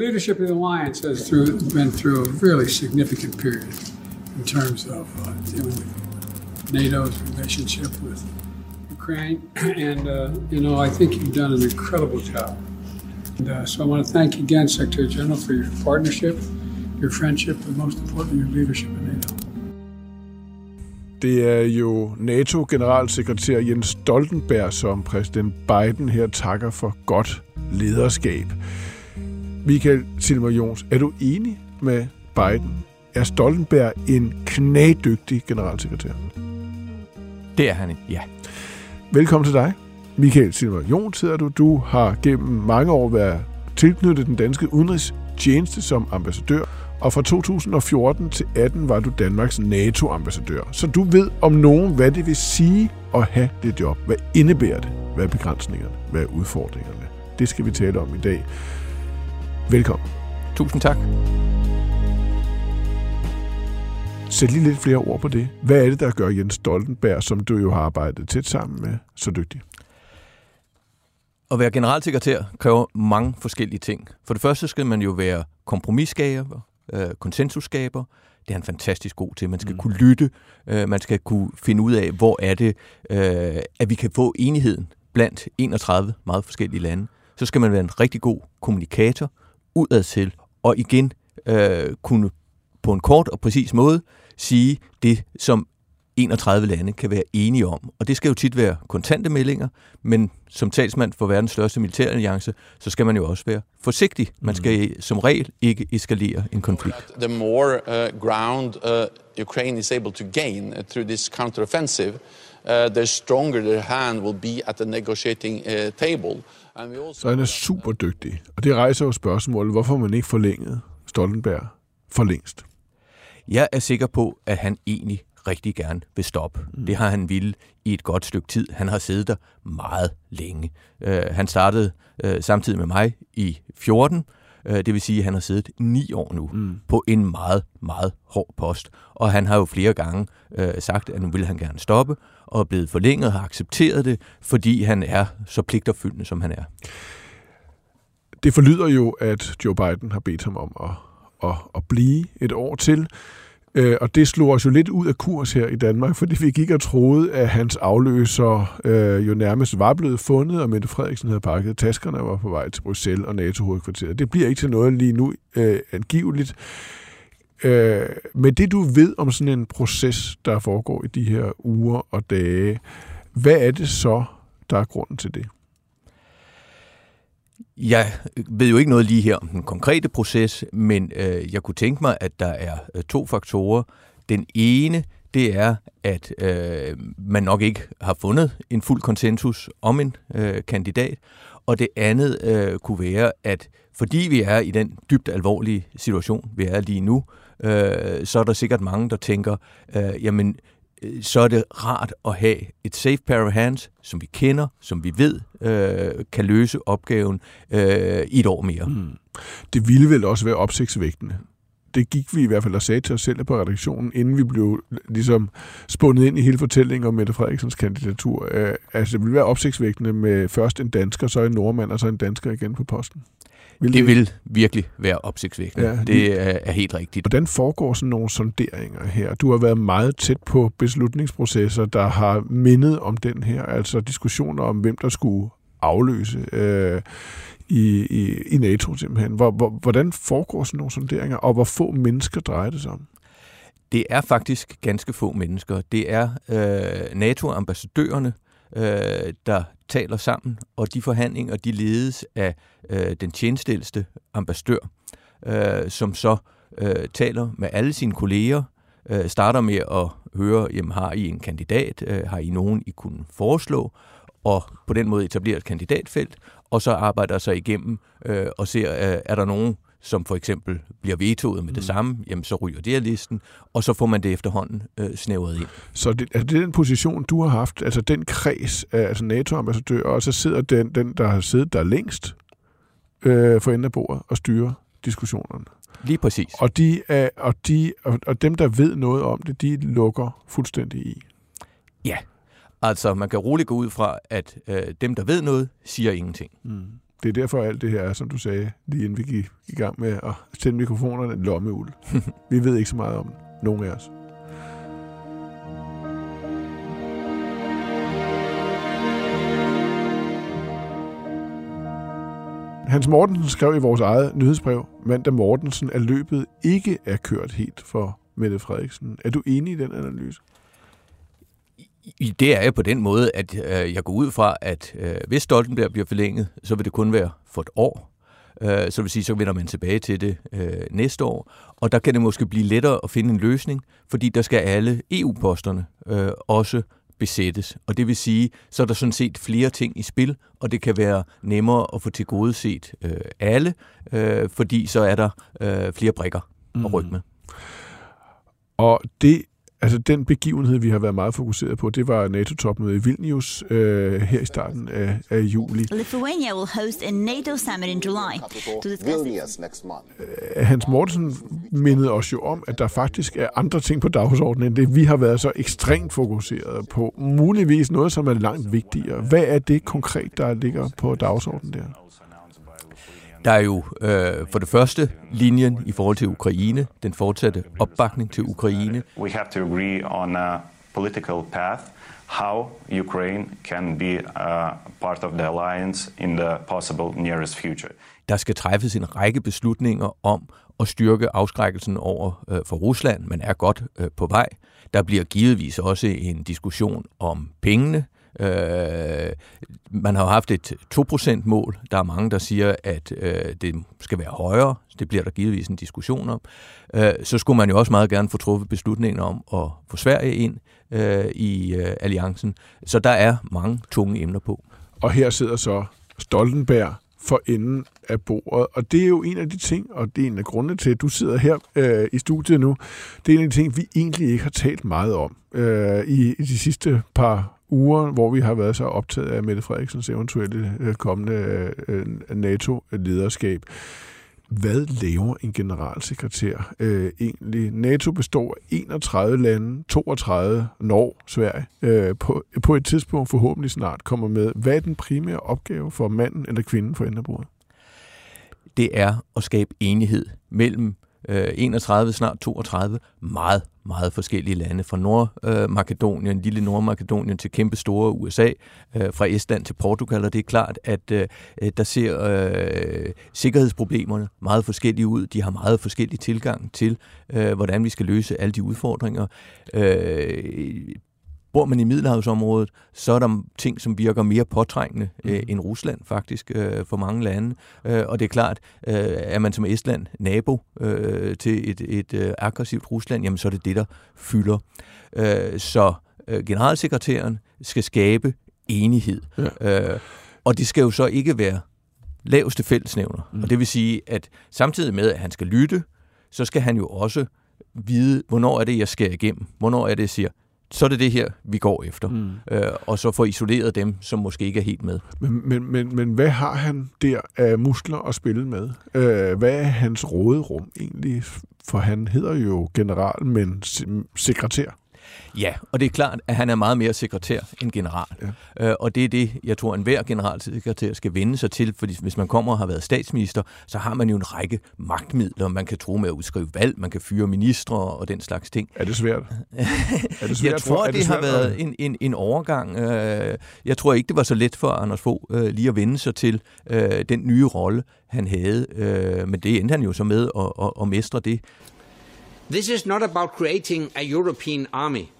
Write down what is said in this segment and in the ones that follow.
Leadership of the Alliance has through, been through a really significant period in terms of uh, dealing with NATO's relationship with Ukraine. And, uh, you know, I think you've done an incredible job. And, uh, so I want to thank you again, Secretary General, for your partnership, your friendship, and most importantly, your leadership in NATO. Det er jo NATO-generalsekretær Jens Stoltenberg, som præsident Biden her takker for godt lederskab. Michael Silmer Jons, er du enig med Biden? Er Stoltenberg en knædygtig generalsekretær? Det er han, ja. Velkommen til dig. Michael Silmer Jons hedder du. Du har gennem mange år været tilknyttet den danske udenrigstjeneste som ambassadør, og fra 2014 til 18 var du Danmarks NATO-ambassadør. Så du ved om nogen, hvad det vil sige at have det job. Hvad indebærer det? Hvad er begrænsningerne? Hvad er udfordringerne? Det skal vi tale om i dag. Velkommen. Tusind tak. Sæt lige lidt flere ord på det. Hvad er det, der gør Jens Stoltenberg, som du jo har arbejdet tæt sammen med, så dygtig? At være generalsekretær kræver mange forskellige ting. For det første skal man jo være kompromisskaber, øh, konsensusskaber. Det er han fantastisk god til. Man skal mm. kunne lytte. Øh, man skal kunne finde ud af, hvor er det, øh, at vi kan få enigheden blandt 31 meget forskellige lande. Så skal man være en rigtig god kommunikator udadtil, og igen øh, kunne på en kort og præcis måde sige det, som 31 lande kan være enige om. Og det skal jo tit være kontante meldinger, men som talsmand for verdens største militæralliance, så skal man jo også være forsigtig. Man skal mm. som regel ikke eskalere en konflikt. The more uh, ground uh, Ukraine is able to gain uh, through this counteroffensive, uh, the stronger their hand will be at the negotiating uh, table. And we also... Så han er super dygtig, og det rejser jo spørgsmålet, hvorfor man ikke forlænget Stoltenberg for længst. Jeg er sikker på, at han egentlig rigtig gerne vil stoppe. Mm. Det har han ville i et godt stykke tid. Han har siddet der meget længe. Uh, han startede uh, samtidig med mig i 14, uh, det vil sige, at han har siddet ni år nu mm. på en meget, meget hård post. Og han har jo flere gange uh, sagt, at nu vil han gerne stoppe, og er blevet forlænget og har accepteret det, fordi han er så pligtopfyldende, som han er. Det forlyder jo, at Joe Biden har bedt ham om at, at, at blive et år til. Øh, og det slog os jo lidt ud af kurs her i Danmark, fordi vi gik og troede, at hans afløser øh, jo nærmest var blevet fundet, og Mette Frederiksen havde pakket taskerne og var på vej til Bruxelles og NATO-hovedkvarteret. Det bliver ikke til noget lige nu øh, angiveligt. Øh, men det du ved om sådan en proces, der foregår i de her uger og dage, hvad er det så, der er grunden til det? Jeg ved jo ikke noget lige her om den konkrete proces, men øh, jeg kunne tænke mig, at der er øh, to faktorer. Den ene, det er, at øh, man nok ikke har fundet en fuld konsensus om en øh, kandidat. Og det andet øh, kunne være, at fordi vi er i den dybt alvorlige situation, vi er lige nu, øh, så er der sikkert mange, der tænker, øh, jamen Øh, Øh, så er det rart at have et safe pair of hands, som vi kender, som vi ved øh, kan løse opgaven øh, i et år mere. Mm. Det ville vel også være opsigtsvægtende. Det gik vi i hvert fald og sagde til os selv på redaktionen, inden vi blev ligesom spundet ind i hele fortællingen om Mette Frederiksens kandidatur. Øh, altså, det ville være opsigtsvægtende med først en dansker, så en nordmand, og så en dansker igen på posten. Vil det, det vil virkelig være opsigtsvækkende. Ja, det er, er helt rigtigt. Hvordan foregår sådan nogle sonderinger her? Du har været meget tæt på beslutningsprocesser, der har mindet om den her, altså diskussioner om, hvem der skulle afløse øh, i, i, i NATO simpelthen. Hvor, hvor, hvordan foregår sådan nogle sonderinger, og hvor få mennesker drejer det sig om? Det er faktisk ganske få mennesker. Det er øh, NATO-ambassadørerne, øh, øh, der taler sammen, og de forhandlinger, de ledes af øh, den tjenestelste ambassadør, øh, som så øh, taler med alle sine kolleger, øh, starter med at høre, jamen har I en kandidat, øh, har I nogen, I kunne foreslå, og på den måde etablerer et kandidatfelt, og så arbejder sig igennem øh, og ser, øh, er der nogen, som for eksempel bliver vetoet med det samme, jamen så ryger det af listen, og så får man det efterhånden øh, snævret ind. Så det, altså det er den position, du har haft, altså den kreds af altså NATO-ambassadører, og så sidder den, den, der har siddet der længst øh, for enden af bordet og styrer diskussionerne. Lige præcis. Og, de er, og, de, og, og dem, der ved noget om det, de lukker fuldstændig i. Ja, altså man kan roligt gå ud fra, at øh, dem, der ved noget, siger ingenting. Mm. Det er derfor alt det her er, som du sagde, lige inden vi gik i gang med at tænde mikrofonerne, lommeuld. vi ved ikke så meget om nogen af os. Hans Mortensen skrev i vores eget nyhedsbrev mandag Mortensen, at løbet ikke er kørt helt for Mette Frederiksen. Er du enig i den analyse? Det er jo på den måde, at øh, jeg går ud fra, at øh, hvis Stoltenberg bliver forlænget, så vil det kun være for et år. Øh, så vil sige, så vender man tilbage til det øh, næste år. Og der kan det måske blive lettere at finde en løsning, fordi der skal alle EU-posterne øh, også besættes. Og det vil sige, så er der sådan set flere ting i spil, og det kan være nemmere at få tilgodeset øh, alle, øh, fordi så er der øh, flere brikker at rykke med. Og det, altså den begivenhed, vi har været meget fokuseret på, det var NATO-topmødet i Vilnius øh, her i starten af, af juli. Lithuania will host a NATO summit in July to discuss Vilnius next month. Hans Mortensen mindede os jo om, at der faktisk er andre ting på dagsordenen, end det vi har været så ekstremt fokuseret på. Muligvis noget, som er langt vigtigere. Hvad er det konkret, der ligger på dagsordenen der? Der er jo øh, for det første linjen i forhold til Ukraine, den fortsatte opbakning til Ukraine. We have to agree on a political path how Ukraine can be a part of the alliance in the possible nearest future. Der skal træffes en række beslutninger om at styrke afskrækkelsen over øh, for Rusland. Man er godt øh, på vej. Der bliver givetvis også en diskussion om pengene. Øh, Øh, man har jo haft et 2%-mål. Der er mange, der siger, at øh, det skal være højere. Det bliver der givetvis en diskussion om. Øh, så skulle man jo også meget gerne få truffet beslutningen om at få Sverige ind øh, i øh, alliancen. Så der er mange tunge emner på. Og her sidder så Stoltenberg for enden af bordet. Og det er jo en af de ting, og det er en af grundene til, at du sidder her øh, i studiet nu, det er en af de ting, vi egentlig ikke har talt meget om øh, i, i de sidste par uger, hvor vi har været så optaget af Mette Frederiksens eventuelle øh, kommende øh, NATO-lederskab. Hvad laver en generalsekretær øh, egentlig? NATO består af 31 lande, 32 når Sverige øh, på, på et tidspunkt forhåbentlig snart kommer med. Hvad er den primære opgave for manden eller kvinden for enderbordet? det er at skabe enighed mellem øh, 31, snart 32 meget, meget forskellige lande. Fra Nordmakedonien, øh, lille Nordmakedonien til kæmpe store USA, øh, fra Estland til Portugal, og det er klart, at øh, der ser øh, sikkerhedsproblemerne meget forskellige ud. De har meget forskellig tilgang til, øh, hvordan vi skal løse alle de udfordringer. Øh, Bor man i Middelhavsområdet, så er der ting, som virker mere påtrængende øh, end Rusland faktisk øh, for mange lande. Øh, og det er klart, øh, er man som Estland nabo øh, til et, et øh, aggressivt Rusland, jamen så er det det, der fylder. Øh, så øh, generalsekretæren skal skabe enighed. Ja. Øh, og det skal jo så ikke være laveste fællesnævner. Mm. Og det vil sige, at samtidig med, at han skal lytte, så skal han jo også vide, hvornår er det, jeg skal igennem. Hvornår er det, jeg siger, så er det det her, vi går efter. Mm. Øh, og så få isoleret dem, som måske ikke er helt med. Men, men, men, men hvad har han der af muskler at spille med? Øh, hvad er hans råderum egentlig? For han hedder jo general, men se- sekretær. Ja, og det er klart, at han er meget mere sekretær end general. Ja. Øh, og det er det, jeg tror, enhver generalsekretær skal vende sig til, fordi hvis man kommer og har været statsminister, så har man jo en række magtmidler. Man kan tro med at udskrive valg, man kan fyre ministre og den slags ting. Er det svært? er det Jeg tror, at det, har svært været en, en, en overgang. Øh, Jeg tror ikke, det var så let for Anders Fogh øh, lige at vende sig til øh, den nye rolle, han havde. Øh, Men det endte han jo så med at, at, at mestre det. This is not about creating a European army.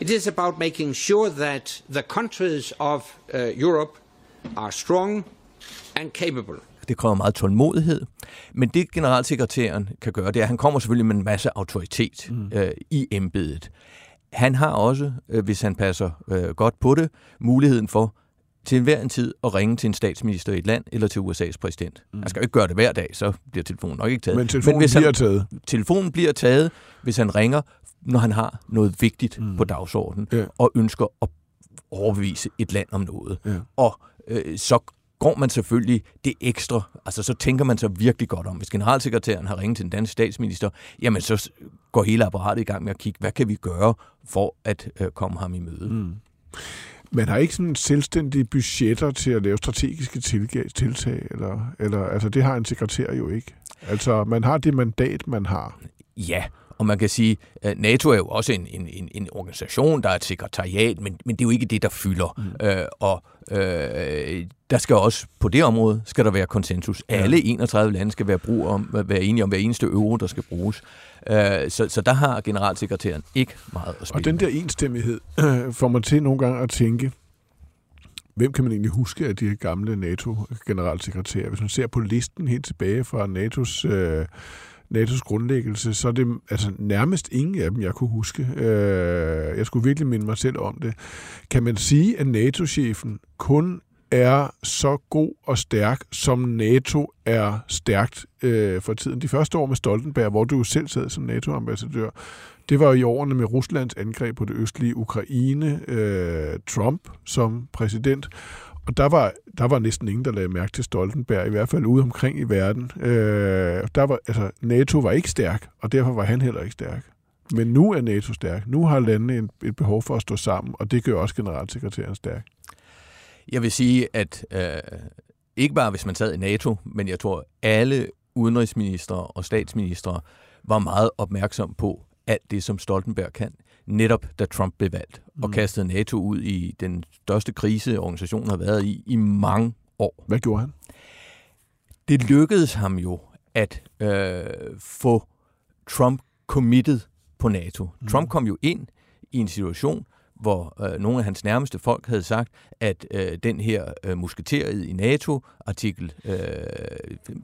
It is about making sure that the countries of uh, Europe are strong and capable. Det kræver meget tålmodighed. Men det generalsekretæren kan gøre, det er, at han kommer selvfølgelig med en masse autoritet mm. øh, i embedet. Han har også, øh, hvis han passer øh, godt på det, muligheden for til enhver en tid at ringe til en statsminister i et land eller til USA's præsident. Mm. Han skal jo ikke gøre det hver dag, så bliver telefonen nok ikke taget. Men telefonen hvis bliver taget. Telefonen bliver taget, hvis han ringer, når han har noget vigtigt mm. på dagsordenen, ja. og ønsker at overbevise et land om noget. Ja. Og øh, så går man selvfølgelig det ekstra, altså så tænker man så virkelig godt om. Hvis generalsekretæren har ringet til den danske statsminister, jamen så går hele apparatet i gang med at kigge, hvad kan vi gøre for at øh, komme ham i møde. Mm. Man har ikke sådan selvstændige budgetter til at lave strategiske tiltag, eller, eller altså det har en sekretær jo ikke. Altså man har det mandat, man har. Ja, og man kan sige, at NATO er jo også en, en, en, en organisation, der er et sekretariat, men, men det er jo ikke det, der fylder. Mm. Øh, og øh, der skal også på det område skal der være konsensus. Ja. Alle 31 lande skal være, brug om, være enige om hver eneste euro, der skal bruges. Øh, så, så der har generalsekretæren ikke meget at spille Og den der enstemmighed øh, får man til nogle gange at tænke, hvem kan man egentlig huske af de gamle NATO-generalsekretærer? Hvis man ser på listen helt tilbage fra NATO's... Øh, NATO's grundlæggelse, så er det altså nærmest ingen af dem, jeg kunne huske. Øh, jeg skulle virkelig minde mig selv om det. Kan man sige, at NATO-chefen kun er så god og stærk, som NATO er stærkt øh, for tiden. De første år med Stoltenberg, hvor du selv sad som NATO-ambassadør, det var i årene med Ruslands angreb på det østlige Ukraine, øh, Trump som præsident, og der var, der var næsten ingen, der lagde mærke til Stoltenberg, i hvert fald ude omkring i verden. Øh, der var, altså, NATO var ikke stærk, og derfor var han heller ikke stærk. Men nu er NATO stærk. Nu har landene en, et behov for at stå sammen, og det gør også generalsekretæren stærk. Jeg vil sige, at øh, ikke bare hvis man sad i NATO, men jeg tror, alle udenrigsministre og statsministre var meget opmærksom på alt det, som Stoltenberg kan netop da Trump blev valgt, og mm. kastede NATO ud i den største krise, organisationen har været i i mange år. Hvad gjorde han? Det lykkedes ham jo at øh, få Trump committed på NATO. Mm. Trump kom jo ind i en situation, hvor øh, nogle af hans nærmeste folk havde sagt, at øh, den her øh, musketeriet i NATO, artikel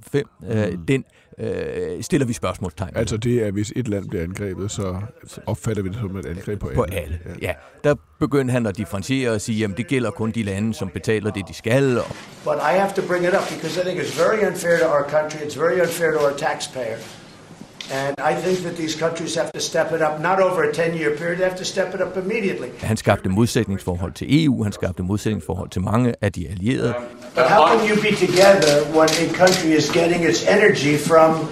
5, øh, øh, mm. den øh, stiller vi spørgsmålstegn Altså det er, hvis et land bliver angrebet, så opfatter vi det som et angreb på alle. På alle, ja. ja. Der begyndte han at differentiere og sige, at det gælder kun de lande, som betaler det, de skal. But I have to bring it up because I think it's very unfair to our country, it's very unfair to our taxpayer. And I think that these countries have to step it up, not over a 10-year period, they have to step it up immediately. Han skabte modsætningsforhold til EU, han skabte modsætningsforhold til mange af de allierede. But how can you be together when a country is getting its energy from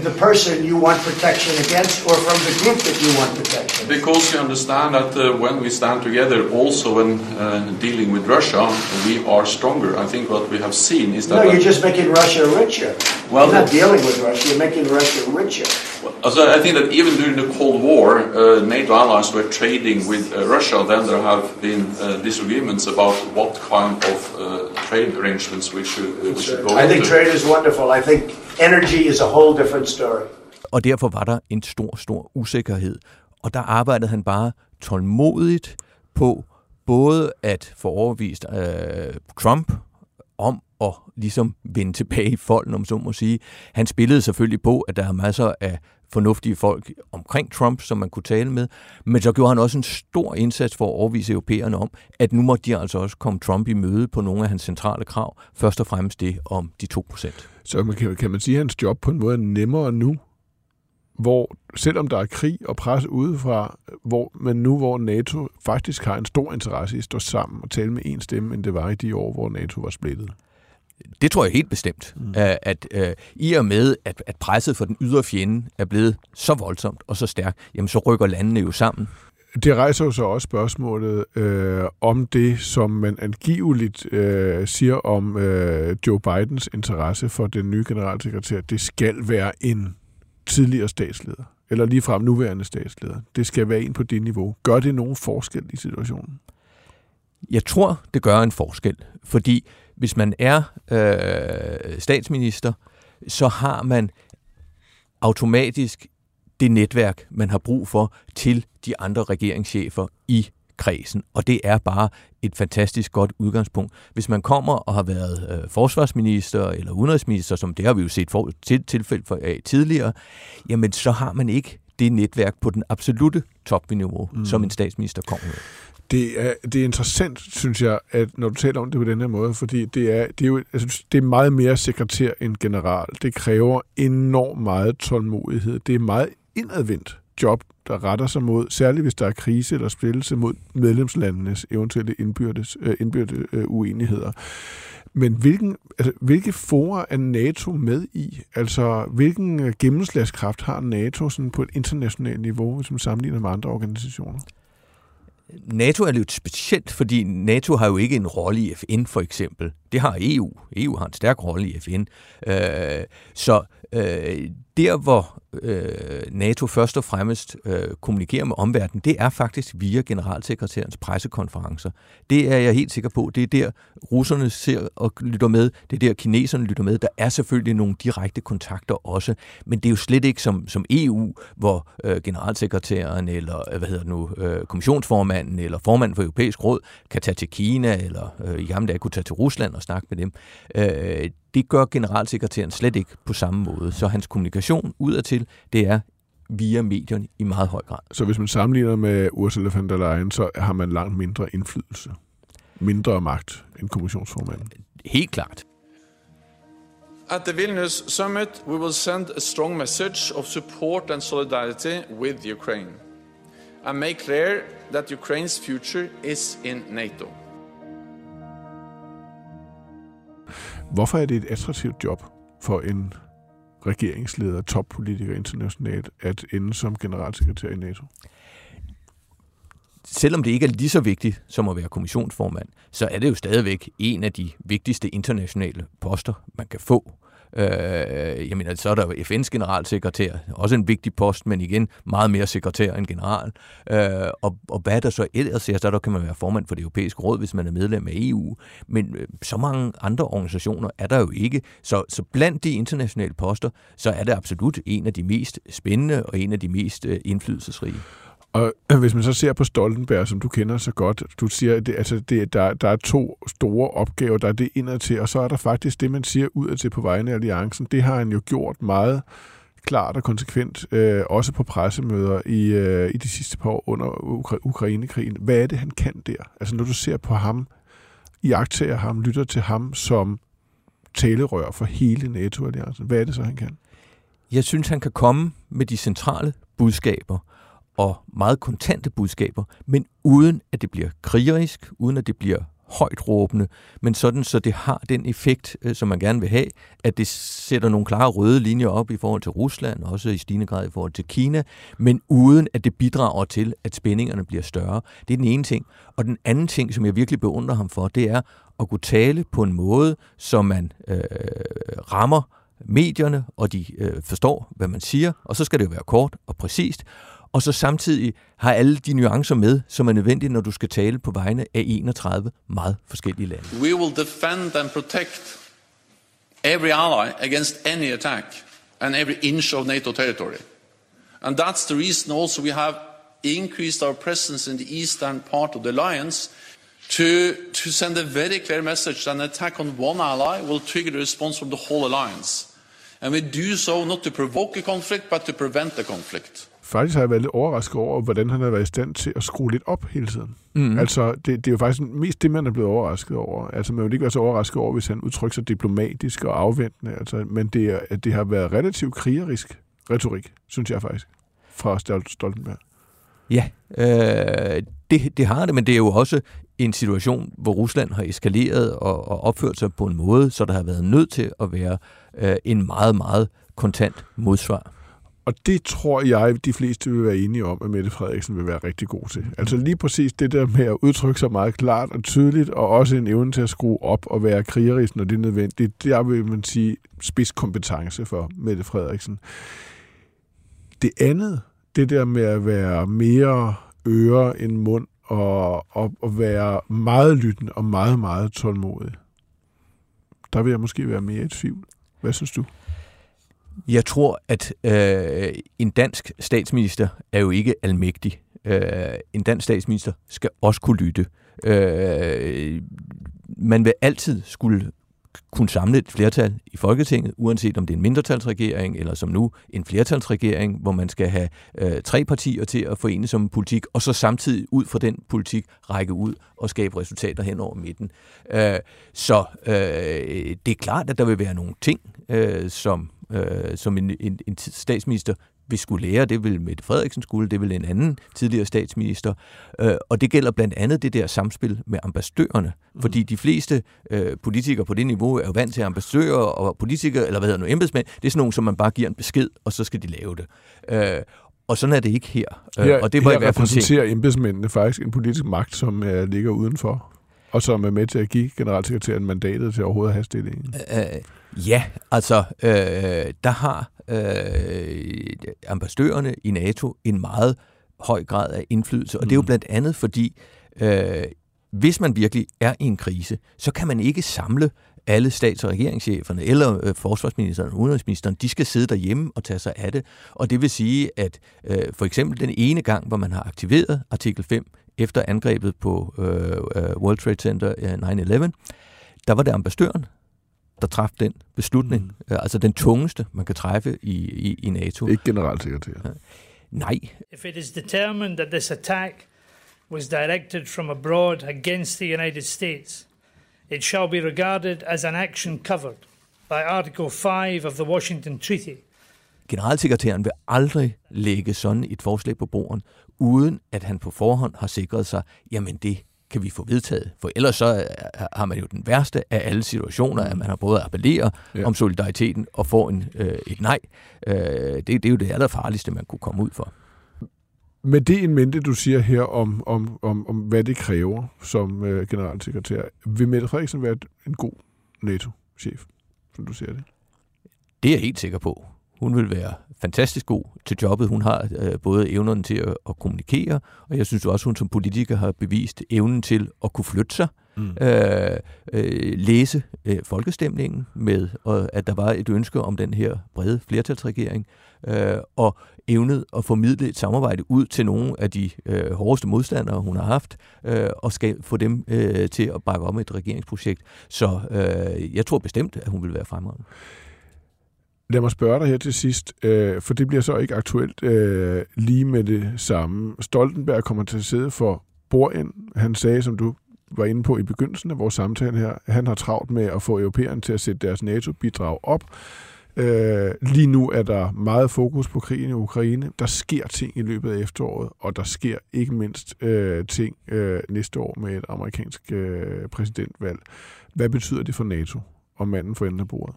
the person you want protection against or from the group that you want protection? Because you understand that uh, when we stand together, also when uh, dealing with Russia, we are stronger. I think what we have seen is that. No, you're just making Russia richer. Well, you're not dealing with Russia, you're making Russia richer. So I think that even during the Cold War, uh, NATO allies were trading with uh, Russia. Then there have been uh, disagreements about what kind of uh, trade arrangements we should, uh, we should go I think trade is wonderful. I think energy is a whole different story. Og derfor var der en stor, stor usikkerhed. Og der arbejdede han bare tålmodigt på både at få overvist øh, Trump om at ligesom vende tilbage i folden, om så må sige. Han spillede selvfølgelig på, at der er masser af fornuftige folk omkring Trump, som man kunne tale med, men så gjorde han også en stor indsats for at overvise europæerne om, at nu må de altså også komme Trump i møde på nogle af hans centrale krav, først og fremmest det om de 2%. Så man kan, kan man sige, at hans job på en måde er nemmere nu, hvor selvom der er krig og pres udefra, hvor, men nu hvor NATO faktisk har en stor interesse i at stå sammen og tale med en stemme, end det var i de år, hvor NATO var splittet. Det tror jeg helt bestemt, mm. at, at uh, i og med, at, at presset for den ydre fjende er blevet så voldsomt og så stærkt, jamen så rykker landene jo sammen. Det rejser jo så også spørgsmålet øh, om det, som man angiveligt øh, siger om øh, Joe Bidens interesse for den nye generalsekretær. Det skal være en tidligere statsleder, eller ligefrem nuværende statsleder. Det skal være en på det niveau. Gør det nogen forskel i situationen? Jeg tror, det gør en forskel, fordi hvis man er øh, statsminister, så har man automatisk det netværk, man har brug for til de andre regeringschefer i kredsen. Og det er bare et fantastisk godt udgangspunkt. Hvis man kommer og har været øh, forsvarsminister eller udenrigsminister, som det har vi jo set for, til, tilfælde for af tidligere, jamen så har man ikke det netværk på den absolute topniveau, mm. som en statsminister kommer med. Det er, det er interessant, synes jeg, at når du taler om det på den her måde, fordi det er, det er jo altså, det er meget mere sekretær end general. Det kræver enormt meget tålmodighed. Det er meget indadvendt job, der retter sig mod, særligt hvis der er krise eller splittelse mod medlemslandenes eventuelle indbyrdes, øh, indbyrdes øh, uenigheder. Men hvilken, altså, hvilke forer er NATO med i? Altså, hvilken øh, gennemslagskraft har NATO sådan på et internationalt niveau, hvis man sammenligner med andre organisationer? NATO er lidt specielt, fordi NATO har jo ikke en rolle i FN, for eksempel. Det har EU. EU har en stærk rolle i FN. Øh, så øh, der, hvor øh, NATO først og fremmest øh, kommunikerer med omverdenen, det er faktisk via generalsekretærens pressekonferencer. Det er jeg helt sikker på. Det er der, russerne ser og lytter med. Det er der, kineserne lytter med. Der er selvfølgelig nogle direkte kontakter også, men det er jo slet ikke som, som EU, hvor øh, generalsekretæren eller øh, hvad hedder det nu, øh, kommissionsformanden eller formanden for europæisk råd kan tage til Kina eller øh, i gamle dage kunne tage til Rusland og snakke med dem. Øh, det gør generalsekretæren slet ikke på samme måde. Så hans kommunikation udadtil, det er via medierne i meget høj grad. Så hvis man sammenligner med Ursula von der Leyen, så har man langt mindre indflydelse, mindre magt end kommissionsformanden? Helt klart. At the Vilnius summit, we will send a strong message of support and solidarity with Ukraine and make clear that Ukraine's future is in NATO. Hvorfor er det et attraktivt job for en regeringsleder, toppolitiker internationalt, at ende som generalsekretær i NATO? selvom det ikke er lige så vigtigt som at være kommissionsformand, så er det jo stadigvæk en af de vigtigste internationale poster, man kan få. Øh, jeg mener, så er der FN's generalsekretær, også en vigtig post, men igen meget mere sekretær end general. Øh, og, og hvad der så ellers så der kan man være formand for det europæiske råd, hvis man er medlem af EU. Men øh, så mange andre organisationer er der jo ikke. Så, så blandt de internationale poster, så er det absolut en af de mest spændende og en af de mest øh, indflydelsesrige. Og øh, hvis man så ser på Stoltenberg, som du kender så godt, du siger, at det, altså det, der, der er to store opgaver, der er det indadtil, og så er der faktisk det, man siger udad til på vegne af alliancen. Det har han jo gjort meget klart og konsekvent, øh, også på pressemøder i, øh, i de sidste par år under Ukra- Ukrainekrigen. Hvad er det, han kan der? Altså når du ser på ham, iagtager ham, lytter til ham som talerør for hele NATO-alliancen, hvad er det så, han kan? Jeg synes, han kan komme med de centrale budskaber, og meget kontante budskaber, men uden at det bliver krigerisk, uden at det bliver højt råbende, men sådan, så det har den effekt, øh, som man gerne vil have, at det sætter nogle klare røde linjer op i forhold til Rusland, også i stigende grad i forhold til Kina, men uden at det bidrager til, at spændingerne bliver større. Det er den ene ting. Og den anden ting, som jeg virkelig beundrer ham for, det er at kunne tale på en måde, så man øh, rammer medierne, og de øh, forstår, hvad man siger, og så skal det jo være kort og præcist, og så samtidig har alle de nuancer med, som er nødvendige, når du skal tale på vegne af 31 meget forskellige lande. We will defend and protect every ally against any attack and every inch of NATO territory. And that's the reason also we have increased our presence in the eastern part of the alliance to, to send a very clear message that an attack on one ally will trigger the response from the whole alliance. And we do so not to provoke a conflict, but to prevent a conflict faktisk har jeg været lidt overrasket over, hvordan han har været i stand til at skrue lidt op hele tiden. Mm. Altså, det, det er jo faktisk mest det, man er blevet overrasket over. Altså, man vil ikke være så overrasket over, hvis han udtrykker sig diplomatisk og afventende. Altså, men det, er, det har været relativt krigerisk retorik, synes jeg faktisk, fra Stoltenberg. Ja, øh, det, det har det, men det er jo også en situation, hvor Rusland har eskaleret og, og opført sig på en måde, så der har været nødt til at være øh, en meget, meget kontant modsvar. Og det tror jeg, de fleste vil være enige om, at Mette Frederiksen vil være rigtig god til. Altså lige præcis det der med at udtrykke sig meget klart og tydeligt, og også en evne til at skrue op og være krigerisk, når det er nødvendigt. Der vil man sige spidskompetence for Mette Frederiksen. Det andet, det der med at være mere øre end mund, og, og, og være meget lyttende og meget, meget tålmodig. Der vil jeg måske være mere i tvivl. Hvad synes du? Jeg tror, at øh, en dansk statsminister er jo ikke almægtig. Øh, en dansk statsminister skal også kunne lytte. Øh, man vil altid skulle kunne samle et flertal i Folketinget, uanset om det er en mindretalsregering, eller som nu en flertalsregering, hvor man skal have øh, tre partier til at forene som en politik, og så samtidig ud fra den politik række ud og skabe resultater hen over midten. Øh, så øh, det er klart, at der vil være nogle ting, øh, som, øh, som en, en, en statsminister vil skulle lære. Det vil Mette Frederiksen skulle, det vil en anden tidligere statsminister. Øh, og det gælder blandt andet det der samspil med ambassadørerne. Mm. Fordi de fleste øh, politikere på det niveau er jo vant til ambassadører og politikere, eller hvad hedder nu, embedsmænd. Det er sådan nogle, som man bare giver en besked, og så skal de lave det. Øh, og sådan er det ikke her. Øh, her og det var her i hvert fald repræsenterer embedsmændene faktisk en politisk magt, som uh, ligger udenfor, og som er med til at give generalsekretæren mandatet til overhovedet at have stillingen. Uh, ja, altså, øh, der har øh, ambassadørerne i NATO en meget høj grad af indflydelse, og det er jo mm. blandt andet fordi, øh, hvis man virkelig er i en krise, så kan man ikke samle alle stats- og regeringscheferne, eller øh, forsvarsministeren og udenrigsministeren, de skal sidde derhjemme og tage sig af det. Og det vil sige, at øh, for eksempel den ene gang, hvor man har aktiveret artikel 5 efter angrebet på øh, øh World Trade Center øh, 9-11, der var det ambassadøren, der træffede den beslutning. Mm. Altså den tungeste, man kan træffe i, i, i NATO. Ikke generalsekretær. Ja. Nej. If it is determined that this attack was directed from abroad against the United States, it shall be regarded as an action covered by Article 5 of the Washington Treaty. Generalsekretæren vil aldrig lægge sådan et forslag på bordet, uden at han på forhånd har sikret sig, jamen det kan vi få vedtaget. For ellers så øh, har man jo den værste af alle situationer, at man har både at appellere ja. om solidariteten og få en, øh, et nej. Øh, det, det er jo det allerfarligste, man kunne komme ud for. Med det en mente, du siger her om, om, om, om hvad det kræver som øh, generalsekretær, vil Mette Frederiksen være en god NATO-chef, som du ser det? Det er jeg helt sikker på. Hun vil være fantastisk god til jobbet. Hun har øh, både evnen til at, at kommunikere, og jeg synes også, hun som politiker har bevist evnen til at kunne flytte sig, mm. øh, øh, læse øh, folkestemningen med, og at der var et ønske om den her brede flertalsregering, øh, og evnet at formidle et samarbejde ud til nogle af de øh, hårdeste modstandere, hun har haft, øh, og skal få dem øh, til at bakke om et regeringsprojekt. Så øh, jeg tror bestemt, at hun vil være fremragende. Lad mig spørge dig her til sidst, øh, for det bliver så ikke aktuelt øh, lige med det samme. Stoltenberg kommer til at sidde for Borgen. Han sagde, som du var inde på i begyndelsen af vores samtale her, han har travlt med at få europæerne til at sætte deres NATO-bidrag op. Øh, lige nu er der meget fokus på krigen i Ukraine. Der sker ting i løbet af efteråret, og der sker ikke mindst øh, ting øh, næste år med et amerikansk øh, præsidentvalg. Hvad betyder det for NATO og manden for enden bordet?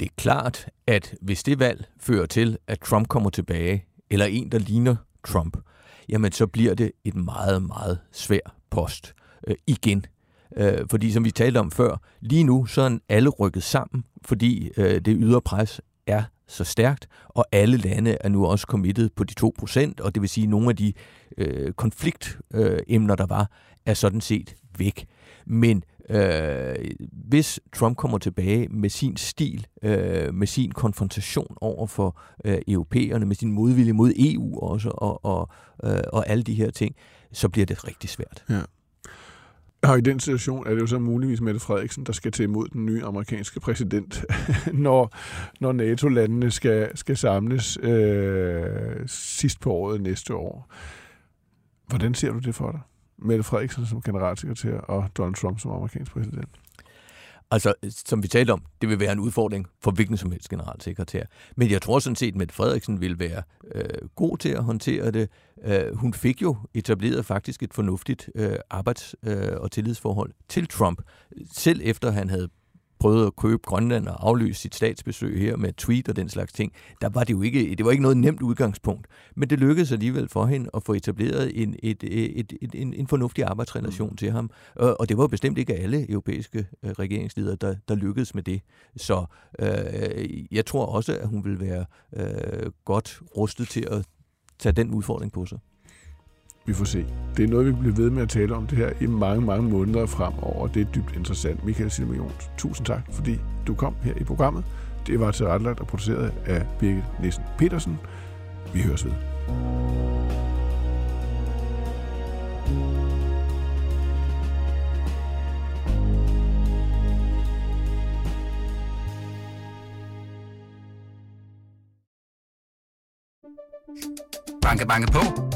Det er klart, at hvis det valg fører til, at Trump kommer tilbage, eller en, der ligner Trump, jamen så bliver det et meget, meget svær post øh, igen. Øh, fordi som vi talte om før, lige nu så er alle rykket sammen, fordi øh, det ydre pres er så stærkt, og alle lande er nu også committed på de 2%, og det vil sige, at nogle af de øh, konfliktemner, øh, der var, er sådan set væk. Men øh, hvis Trump kommer tilbage med sin stil, øh, med sin konfrontation over for øh, europæerne, med sin modvilje mod EU også, og, og, øh, og alle de her ting, så bliver det rigtig svært. Ja. Og i den situation er det jo så muligvis Mette Frederiksen, der skal til imod den nye amerikanske præsident, når, når NATO-landene skal, skal samles øh, sidst på året næste år. Hvordan ser du det for dig? Mette Frederiksen som generalsekretær og Donald Trump som amerikansk præsident? Altså, som vi talte om, det vil være en udfordring for hvilken som helst generalsekretær. Men jeg tror sådan set, at Mette Frederiksen vil være øh, god til at håndtere det. Øh, hun fik jo etableret faktisk et fornuftigt øh, arbejds- øh, og tillidsforhold til Trump, selv efter han havde prøvede at købe Grønland og aflyse sit statsbesøg her med tweet og den slags ting, der var det jo ikke, det var ikke noget nemt udgangspunkt. Men det lykkedes alligevel for hende at få etableret en, et, et, et, en, en fornuftig arbejdsrelation mm. til ham. Og det var bestemt ikke alle europæiske øh, regeringsledere, der, der lykkedes med det. Så øh, jeg tror også, at hun vil være øh, godt rustet til at tage den udfordring på sig. Vi får se. Det er noget, vi bliver ved med at tale om det her i mange, mange måneder fremover, det er dybt interessant. Michael Silmions, tusind tak, fordi du kom her i programmet. Det var tilrettelagt og produceret af Birgit Nissen Petersen. Vi høres ved. Banke, banke på.